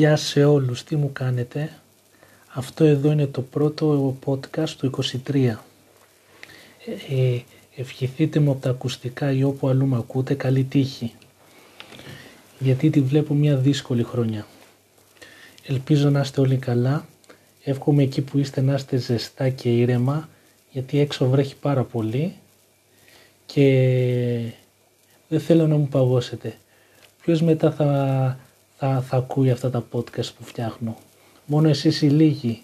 Γεια σε όλους, τι μου κάνετε; Αυτό εδώ είναι το πρώτο podcast του 23. Ε, ευχηθείτε μου από τα ακουστικά ή όπου αλλού με ακούτε καλή τύχη. Γιατί τη βλέπω μια δύσκολη χρονιά. Ελπίζω να είστε όλοι καλά. Εύχομαι εκεί που είστε να είστε ζεστά και ήρεμα γιατί έξω βρέχει πάρα πολύ και δεν θέλω να μου παγώσετε. Ποιος μετά θα θα, θα ακούει αυτά τα podcast που φτιάχνω. Μόνο εσείς οι λίγοι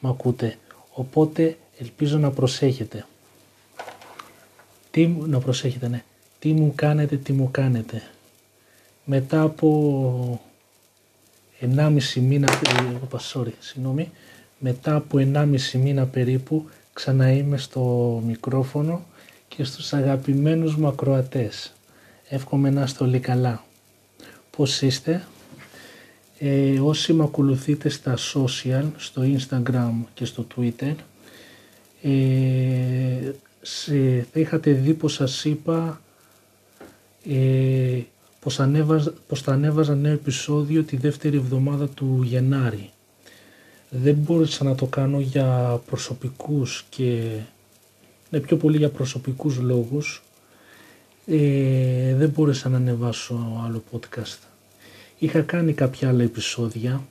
με ακούτε. Οπότε ελπίζω να προσέχετε. Τι, να προσέχετε, ναι. Τι μου κάνετε, τι μου κάνετε. Μετά από 1,5 μήνα, οπα, sorry, συγγνώμη, μετά από 1,5 μήνα περίπου ξανά είμαι στο μικρόφωνο και στους αγαπημένους μου ακροατές. Εύχομαι να είστε όλοι καλά. Πώς είστε, ε, όσοι με ακολουθείτε στα social, στο Instagram και στο Twitter, ε, σε, θα είχατε δει πως σας είπα ε, πως, ανέβαζα, πως θα ανέβαζα νέο επεισόδιο τη δεύτερη εβδομάδα του Γενάρη. Δεν μπόρεσα να το κάνω για προσωπικούς και ναι, πιο πολύ για προσωπικούς λόγους. Ε, δεν μπόρεσα να ανεβάσω άλλο podcast. Είχα κάνει κάποια άλλα επεισόδια,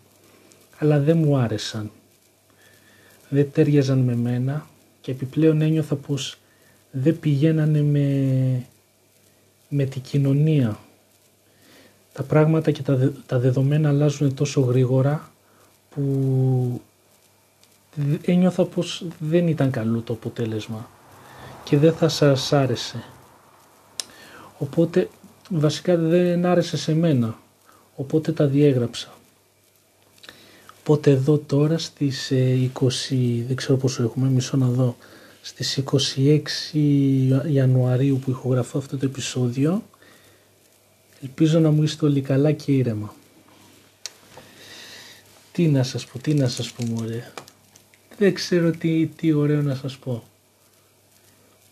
αλλά δεν μου άρεσαν. Δεν τέριαζαν με μένα και επιπλέον ένιωθα πως δεν πηγαίνανε με, με την κοινωνία. Τα πράγματα και τα, τα δεδομένα αλλάζουν τόσο γρήγορα που ένιωθα πως δεν ήταν καλό το αποτέλεσμα και δεν θα σας άρεσε. Οπότε βασικά δεν άρεσε σε μένα οπότε τα διέγραψα. Οπότε εδώ τώρα στις 20, ε, δεν ξέρω πόσο έχουμε, μισό να δω, στις 26 Ιανουαρίου που ηχογραφώ αυτό το επεισόδιο, ελπίζω να μου είστε όλοι καλά και ήρεμα. Τι να σας πω, τι να σας πω μωρέ. Δεν ξέρω τι, τι ωραίο να σας πω.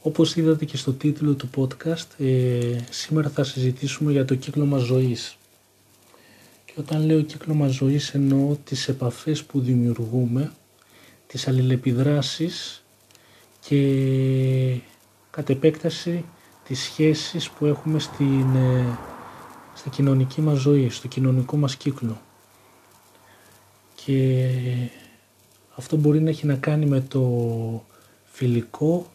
Όπως είδατε και στο τίτλο του podcast, ε, σήμερα θα συζητήσουμε για το κύκλωμα ζωής. Και όταν λέω κύκλωμα ζωής εννοώ τις επαφές που δημιουργούμε, τις αλληλεπιδράσεις και κατ' επέκταση τις σχέσεις που έχουμε στην, ε, στη κοινωνική μας ζωή, στο κοινωνικό μας κύκλο. Και αυτό μπορεί να έχει να κάνει με το φιλικό,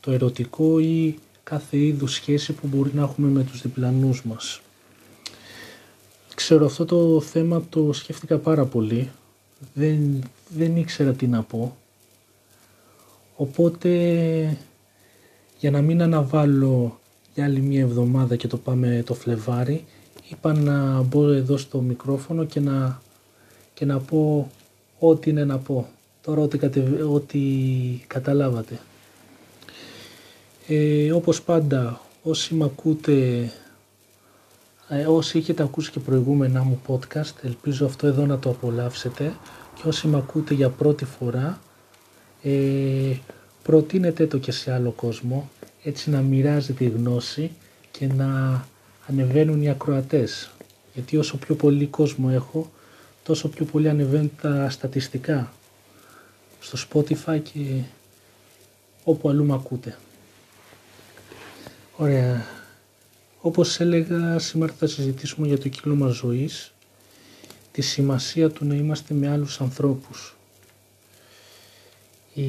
το ερωτικό ή κάθε είδους σχέση που μπορεί να έχουμε με τους διπλανούς μας. Ξέρω αυτό το θέμα το σκέφτηκα πάρα πολύ. Δεν, δεν ήξερα τι να πω. Οπότε για να μην αναβάλω για άλλη μια εβδομάδα και το πάμε το Φλεβάρι είπα να μπω εδώ στο μικρόφωνο και να, και να πω ό,τι είναι να πω. Τώρα ό,τι, ό,τι καταλάβατε. Ε, όπως πάντα όσοι με ακούτε ε, όσοι έχετε ακούσει και προηγούμενά μου podcast, ελπίζω αυτό εδώ να το απολαύσετε και όσοι με ακούτε για πρώτη φορά, ε, προτείνετε το και σε άλλο κόσμο, έτσι να μοιράζετε η γνώση και να ανεβαίνουν οι ακροατές. Γιατί όσο πιο πολύ κόσμο έχω, τόσο πιο πολύ ανεβαίνουν τα στατιστικά στο Spotify και όπου αλλού με ακούτε. Ωραία. Όπως έλεγα, σήμερα θα συζητήσουμε για το κύκλωμα ζωής, τη σημασία του να είμαστε με άλλους ανθρώπους. Οι...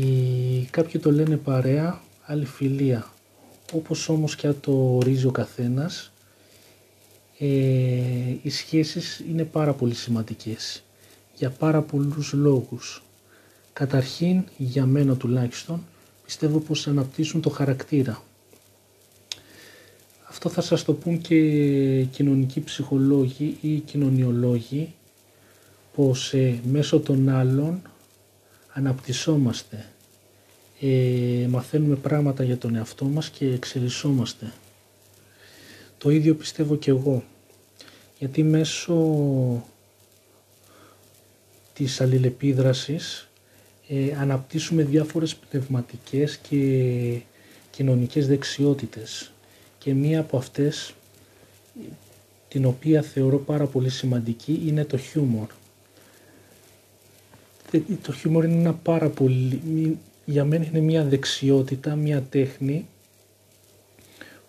Κάποιοι το λένε παρέα, άλλη φιλία. Όπως όμως και το ορίζει ο καθένας, ε, οι σχέσεις είναι πάρα πολύ σημαντικές για πάρα πολλούς λόγους. Καταρχήν, για μένα τουλάχιστον, πιστεύω πως αναπτύσσουν το χαρακτήρα. Αυτό θα σας το πούν και κοινωνικοί ψυχολόγοι ή κοινωνιολόγοι πως ε, μέσω των άλλων αναπτυσσόμαστε, ε, μαθαίνουμε πράγματα για τον εαυτό μας και εξελισσόμαστε. Το ίδιο πιστεύω και εγώ, γιατί μέσω της αλληλεπίδρασης ε, αναπτύσσουμε διάφορες πνευματικές και κοινωνικές δεξιότητες και μία από αυτές την οποία θεωρώ πάρα πολύ σημαντική είναι το χιούμορ. Το χιούμορ είναι ένα πάρα πολύ, για μένα είναι μια δεξιότητα, μια τέχνη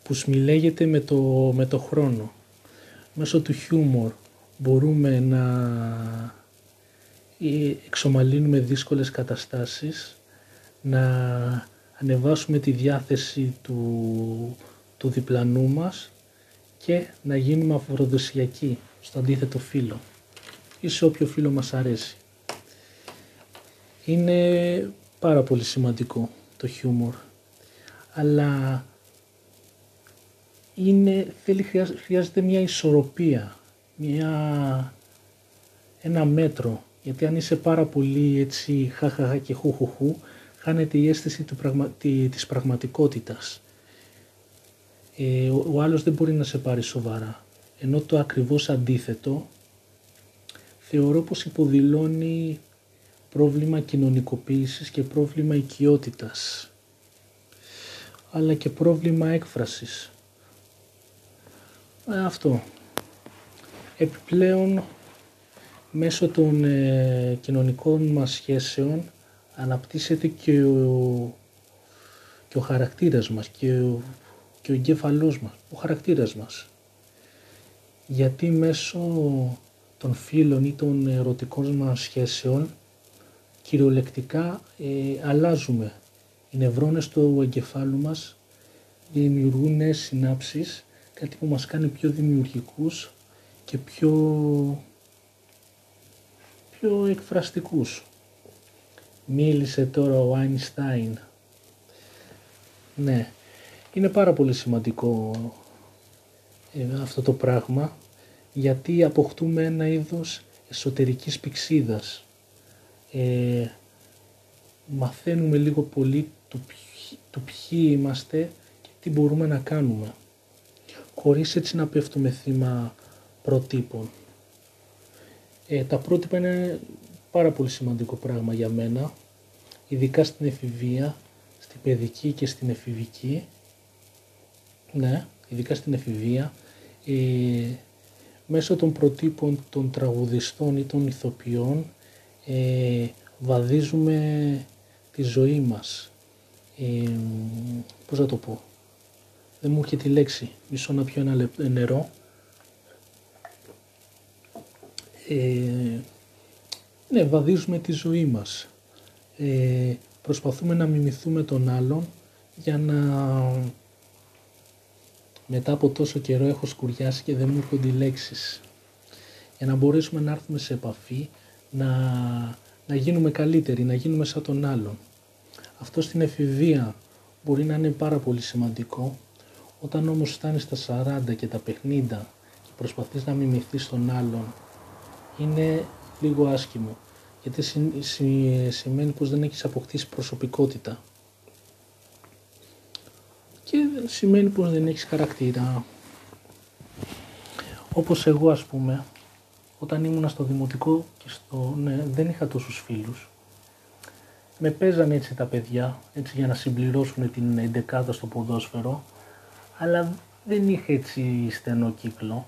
που σμιλέγεται με το, με το χρόνο. Μέσω του χιούμορ μπορούμε να ε, εξομαλύνουμε δύσκολες καταστάσεις, να ανεβάσουμε τη διάθεση του, του διπλανού μας και να γίνουμε αφοροδοσιακοί στο αντίθετο φίλο ή σε όποιο φίλο μας αρέσει. Είναι πάρα πολύ σημαντικό το χιούμορ, αλλά είναι, θέλει, χρειάζεται μια ισορροπία, μια, ένα μέτρο, γιατί αν είσαι πάρα πολύ έτσι χαχαχα και χουχουχού, χάνεται η αίσθηση του πραγμα, της πραγματικότητας. Ε, ο, ο άλλος δεν μπορεί να σε πάρει σοβαρά, ενώ το ακριβώς αντίθετο θεωρώ πως υποδηλώνει πρόβλημα κοινωνικοποίησης και πρόβλημα οικειότητας, αλλά και πρόβλημα έκφρασης. Ε, αυτό. Επιπλέον, μέσω των ε, κοινωνικών μας σχέσεων αναπτύσσεται και ο, και ο χαρακτήρας μας και ο, και ο εγκέφαλός μας, ο χαρακτήρας μας. Γιατί μέσω των φίλων ή των ερωτικών μας σχέσεων κυριολεκτικά ε, αλλάζουμε. Οι νευρώνες του εγκεφάλου μας δημιουργούν νέες συνάψεις, κάτι που μας κάνει πιο δημιουργικούς και πιο, πιο εκφραστικούς. Μίλησε τώρα ο Άινστάιν. Ναι, είναι πάρα πολύ σημαντικό ε, αυτό το πράγμα γιατί αποκτούμε ένα είδος εσωτερικής πηξίδας ε, μαθαίνουμε λίγο πολύ του, του ποιοι είμαστε και τι μπορούμε να κάνουμε χωρίς έτσι να πέφτουμε θύμα προτύπων. Ε, τα πρότυπα είναι πάρα πολύ σημαντικό πράγμα για μένα, ειδικά στην εφηβεία, στην παιδική και στην εφηβική. Ναι, ειδικά στην εφηβεία. Ε, μέσω των προτύπων των τραγουδιστών ή των ηθοποιών ε, βαδίζουμε τη ζωή μας. Ε, πώς να το πω. Δεν μου έρχεται η λέξη. Μισό να πιω ένα νερό. Ε, ναι, βαδίζουμε τη ζωή μας. Ε, προσπαθούμε να μιμηθούμε τον άλλον για να... Μετά από τόσο καιρό έχω σκουριάσει και δεν μου έρχονται οι λέξεις. Για να μπορέσουμε να έρθουμε σε επαφή να, να γίνουμε καλύτεροι, να γίνουμε σαν τον άλλον. Αυτό στην εφηβεία μπορεί να είναι πάρα πολύ σημαντικό. Όταν όμως φτάνεις στα 40 και τα 50 και προσπαθείς να μιμηθείς τον άλλον, είναι λίγο άσχημο. Γιατί σημαίνει πως δεν έχεις αποκτήσει προσωπικότητα. Και σημαίνει πως δεν έχεις χαρακτήρα. Όπως εγώ ας πούμε, όταν ήμουν στο δημοτικό και στο, ναι, δεν είχα τόσους φίλους. Με παίζανε έτσι τα παιδιά, έτσι για να συμπληρώσουν την εντεκάδα στο ποδόσφαιρο, αλλά δεν είχα έτσι στενό κύκλο.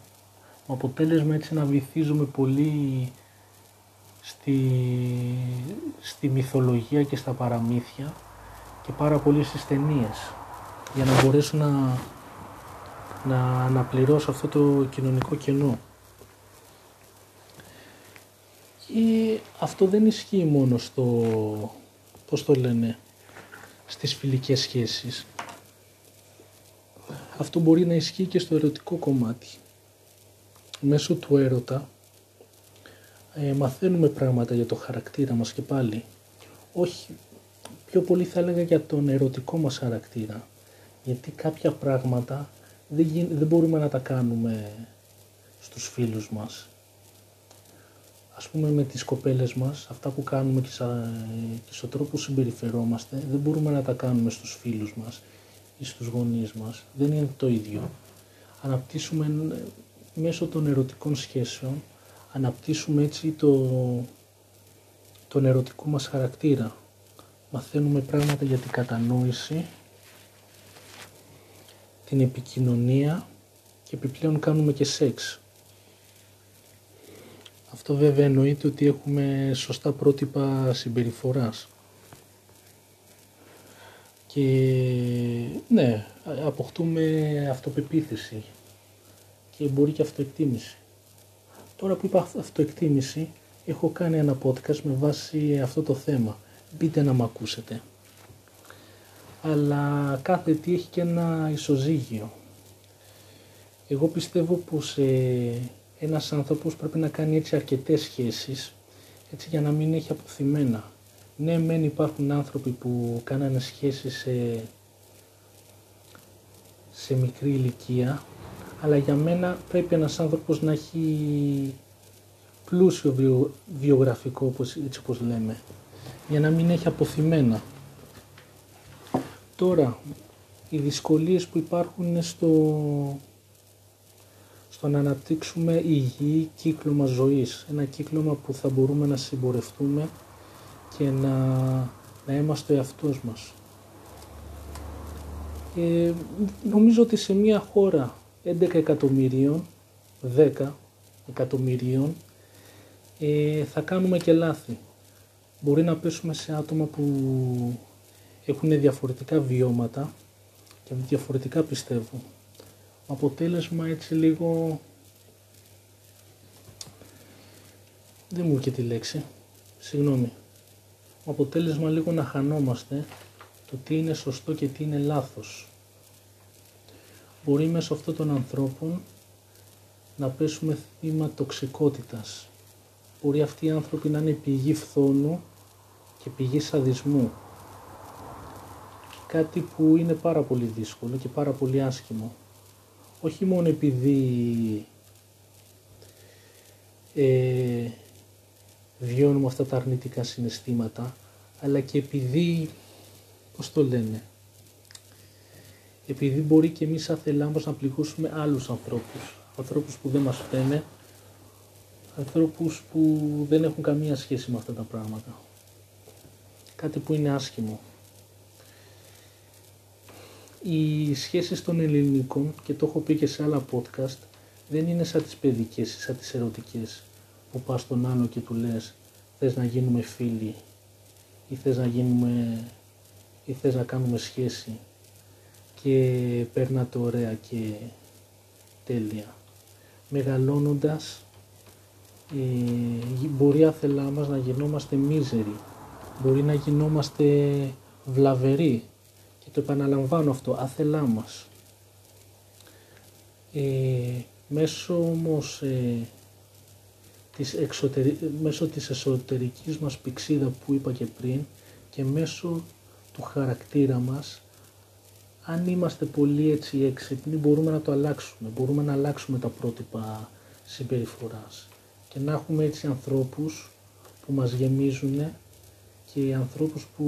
Με αποτέλεσμα έτσι να βυθίζομαι πολύ στη, στη μυθολογία και στα παραμύθια και πάρα πολύ στις ταινίες για να μπορέσω να, να αναπληρώσω αυτό το κοινωνικό κενό. Και αυτό δεν ισχύει μόνο στο, πώς το λένε, στις φιλικές σχέσεις. Αυτό μπορεί να ισχύει και στο ερωτικό κομμάτι. Μέσω του έρωτα ε, μαθαίνουμε πράγματα για το χαρακτήρα μας και πάλι. Όχι, πιο πολύ θα έλεγα για τον ερωτικό μας χαρακτήρα. Γιατί κάποια πράγματα δεν, δεν μπορούμε να τα κάνουμε στους φίλους μας ας πούμε με τις κοπέλες μας, αυτά που κάνουμε και, σα, και στον τρόπο που συμπεριφερόμαστε, δεν μπορούμε να τα κάνουμε στους φίλους μας ή στους γονείς μας. Δεν είναι το ίδιο. Αναπτύσσουμε μέσω των ερωτικών σχέσεων, αναπτύσσουμε έτσι το, τον ερωτικό μας χαρακτήρα. Μαθαίνουμε πράγματα για την κατανόηση, την επικοινωνία και επιπλέον κάνουμε και σεξ. Αυτό βέβαια εννοείται ότι έχουμε σωστά πρότυπα συμπεριφοράς. Και ναι, αποκτούμε αυτοπεποίθηση και μπορεί και αυτοεκτίμηση. Τώρα που είπα αυτοεκτίμηση, έχω κάνει ένα podcast με βάση αυτό το θέμα. Μπείτε να μ' ακούσετε. Αλλά κάθε τι έχει και ένα ισοζύγιο. Εγώ πιστεύω πως ε, ένας άνθρωπος πρέπει να κάνει έτσι αρκετές σχέσεις έτσι για να μην έχει αποθυμένα. Ναι, μεν υπάρχουν άνθρωποι που κάνανε σχέσεις σε, σε μικρή ηλικία, αλλά για μένα πρέπει ένας άνθρωπος να έχει πλούσιο βιογραφικό, όπως, έτσι όπως λέμε, για να μην έχει αποθυμένα. Τώρα, οι δυσκολίες που υπάρχουν στο, στο να αναπτύξουμε υγιή κύκλωμα ζωής. Ένα κύκλωμα που θα μπορούμε να συμπορευτούμε και να, να είμαστε ο εαυτός μας. Ε, νομίζω ότι σε μια χώρα 11 εκατομμυρίων, 10 εκατομμυρίων, ε, θα κάνουμε και λάθη. Μπορεί να πέσουμε σε άτομα που έχουν διαφορετικά βιώματα και διαφορετικά πιστεύω. Αποτέλεσμα έτσι λίγο... Δεν μου έρχεται τη λέξη. Συγγνώμη. Αποτέλεσμα λίγο να χανόμαστε το τι είναι σωστό και τι είναι λάθος. Μπορεί μέσω αυτών των ανθρώπων να πέσουμε θύμα τοξικότητας. Μπορεί αυτοί οι άνθρωποι να είναι πηγή φθόνου και πηγή σαδισμού. Κάτι που είναι πάρα πολύ δύσκολο και πάρα πολύ άσχημο. Όχι μόνο επειδή ε, βιώνουμε αυτά τα αρνητικά συναισθήματα, αλλά και επειδή, πώς το λένε, επειδή μπορεί και εμείς σαν θελάμπος να πληγώσουμε άλλους ανθρώπους, ανθρώπους που δεν μας φταίνε, ανθρώπους που δεν έχουν καμία σχέση με αυτά τα πράγματα. Κάτι που είναι άσχημο. Οι σχέσεις των ελληνικών, και το έχω πει και σε άλλα podcast, δεν είναι σαν τις παιδικές ή σαν τις ερωτικές, που πας στον άλλο και του λες θες να γίνουμε φίλοι ή θες να γίνουμε ή θες να κάνουμε σχέση και το ωραία και τέλεια. Μεγαλώνοντας ε, μπορεί άθελά μας να γινόμαστε μίζεροι, μπορεί να γινόμαστε βλαβεροί και το επαναλαμβάνω αυτό, άθελά μας. Ε, μέσω όμως ε, της εξωτερι... μέσω της εσωτερικής μας πηξίδα που είπα και πριν και μέσω του χαρακτήρα μας αν είμαστε πολύ έτσι έξυπνοι μπορούμε να το αλλάξουμε, μπορούμε να αλλάξουμε τα πρότυπα συμπεριφοράς και να έχουμε έτσι ανθρώπους που μας γεμίζουν και ανθρώπους που,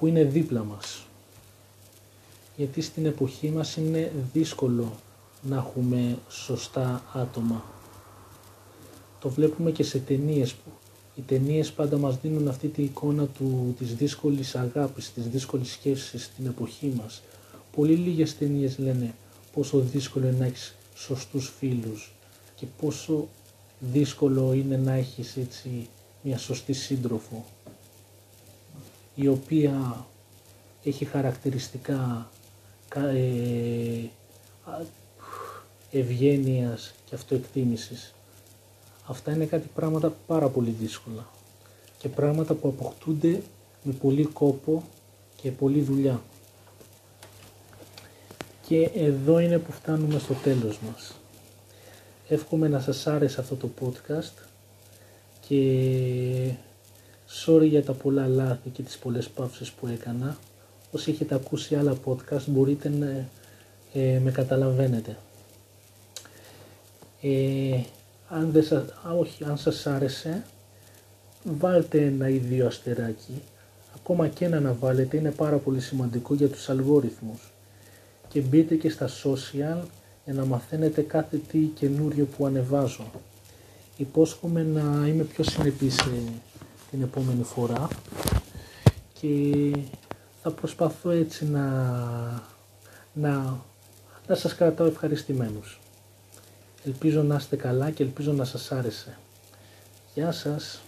που είναι δίπλα μας. Γιατί στην εποχή μας είναι δύσκολο να έχουμε σωστά άτομα. Το βλέπουμε και σε ταινίες που οι ταινίες πάντα μας δίνουν αυτή τη εικόνα του, της δύσκολης αγάπης, της δύσκολης σχέσης στην εποχή μας. Πολύ λίγες ταινίες λένε πόσο δύσκολο είναι να έχεις σωστούς φίλους και πόσο δύσκολο είναι να έχεις έτσι μια σωστή σύντροφο η οποία έχει χαρακτηριστικά ε, ευγένειας και αυτοεκτίμησης. Αυτά είναι κάτι πράγματα πάρα πολύ δύσκολα και πράγματα που αποκτούνται με πολύ κόπο και πολύ δουλειά. Και εδώ είναι που φτάνουμε στο τέλος μας. Εύχομαι να σας άρεσε αυτό το podcast και sorry για τα πολλά λάθη και τις πολλές παύσεις που έκανα. Όσοι έχετε ακούσει άλλα podcast μπορείτε να ε, με καταλαβαίνετε. Ε, αν, δεν σας, όχι, αν σας άρεσε βάλτε ένα ή δύο αστεράκι ακόμα και ένα να βάλετε είναι πάρα πολύ σημαντικό για τους αλγόριθμους και μπείτε και στα social για να μαθαίνετε κάθε τι καινούριο που ανεβάζω. Υπόσχομαι να είμαι πιο συνεπής την επόμενη φορά και θα προσπαθώ έτσι να, να να σας κρατάω ευχαριστημένους. Ελπίζω να είστε καλά και ελπίζω να σας άρεσε. Γεια σας.